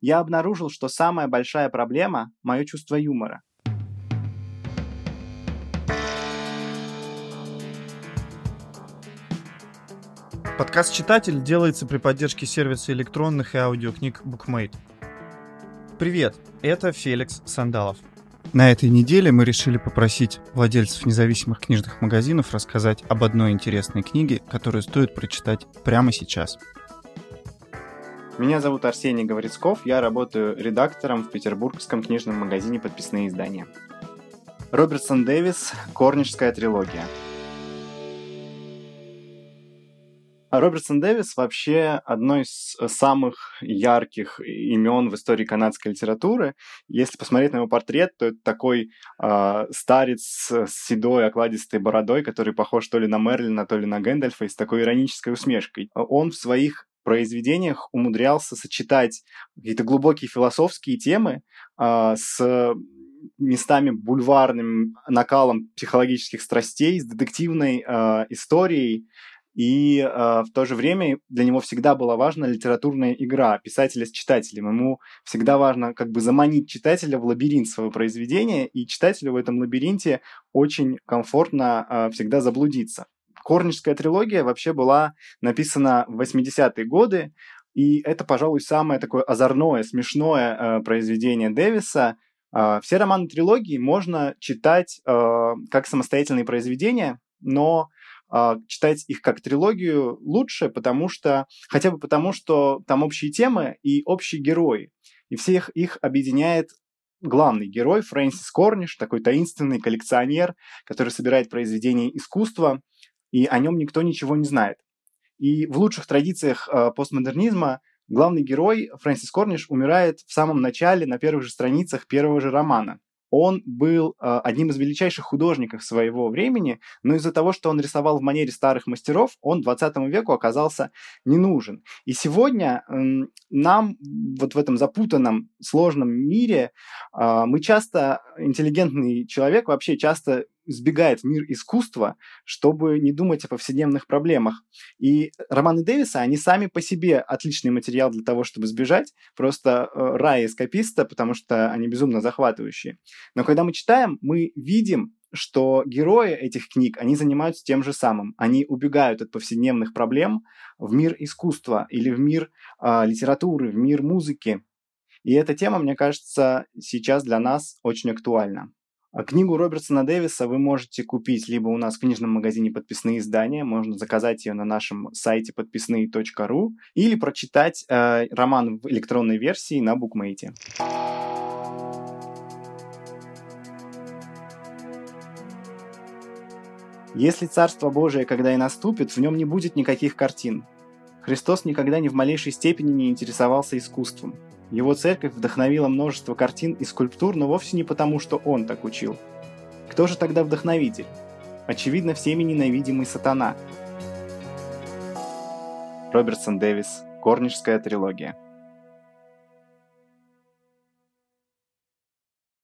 я обнаружил, что самая большая проблема – мое чувство юмора. Подкаст «Читатель» делается при поддержке сервиса электронных и аудиокниг BookMate. Привет, это Феликс Сандалов. На этой неделе мы решили попросить владельцев независимых книжных магазинов рассказать об одной интересной книге, которую стоит прочитать прямо сейчас. Меня зовут Арсений Говорецков, я работаю редактором в петербургском книжном магазине «Подписные издания». Робертсон Дэвис «Корнишская трилогия». Робертсон Дэвис вообще одно из самых ярких имен в истории канадской литературы. Если посмотреть на его портрет, то это такой э, старец с седой окладистой бородой, который похож то ли на Мерлина, то ли на Гэндальфа, и с такой иронической усмешкой. Он в своих произведениях умудрялся сочетать какие-то глубокие философские темы э, с местами бульварным накалом психологических страстей, с детективной э, историей, и э, в то же время для него всегда была важна литературная игра писателя с читателем. Ему всегда важно как бы заманить читателя в лабиринт своего произведения, и читателю в этом лабиринте очень комфортно э, всегда заблудиться. Корнишская трилогия вообще была написана в 80-е годы, и это, пожалуй, самое такое озорное, смешное э, произведение Дэвиса. Э, все романы трилогии можно читать э, как самостоятельные произведения, но а, читать их как трилогию лучше, потому что, хотя бы потому, что там общие темы и общие герои. И всех их объединяет главный герой Фрэнсис Корниш, такой таинственный коллекционер, который собирает произведения искусства, и о нем никто ничего не знает. И в лучших традициях э, постмодернизма главный герой Фрэнсис Корниш умирает в самом начале, на первых же страницах первого же романа он был э, одним из величайших художников своего времени, но из-за того, что он рисовал в манере старых мастеров, он 20 веку оказался не нужен. И сегодня э, нам вот в этом запутанном, сложном мире э, мы часто, интеллигентный человек вообще часто сбегает в мир искусства, чтобы не думать о повседневных проблемах. И романы Дэвиса, они сами по себе отличный материал для того, чтобы сбежать, просто э, рай эскаписта, потому что они безумно захватывающие. Но когда мы читаем, мы видим, что герои этих книг, они занимаются тем же самым. Они убегают от повседневных проблем в мир искусства или в мир э, литературы, в мир музыки. И эта тема, мне кажется, сейчас для нас очень актуальна. А книгу Робертсона Дэвиса вы можете купить либо у нас в книжном магазине «Подписные издания», можно заказать ее на нашем сайте подписные.ру, или прочитать э, роман в электронной версии на букмейте. Если Царство Божие, когда и наступит, в нем не будет никаких картин. Христос никогда ни в малейшей степени не интересовался искусством – его церковь вдохновила множество картин и скульптур, но вовсе не потому, что он так учил. Кто же тогда вдохновитель? Очевидно, всеми ненавидимый сатана. Робертсон Дэвис. Корнишская трилогия.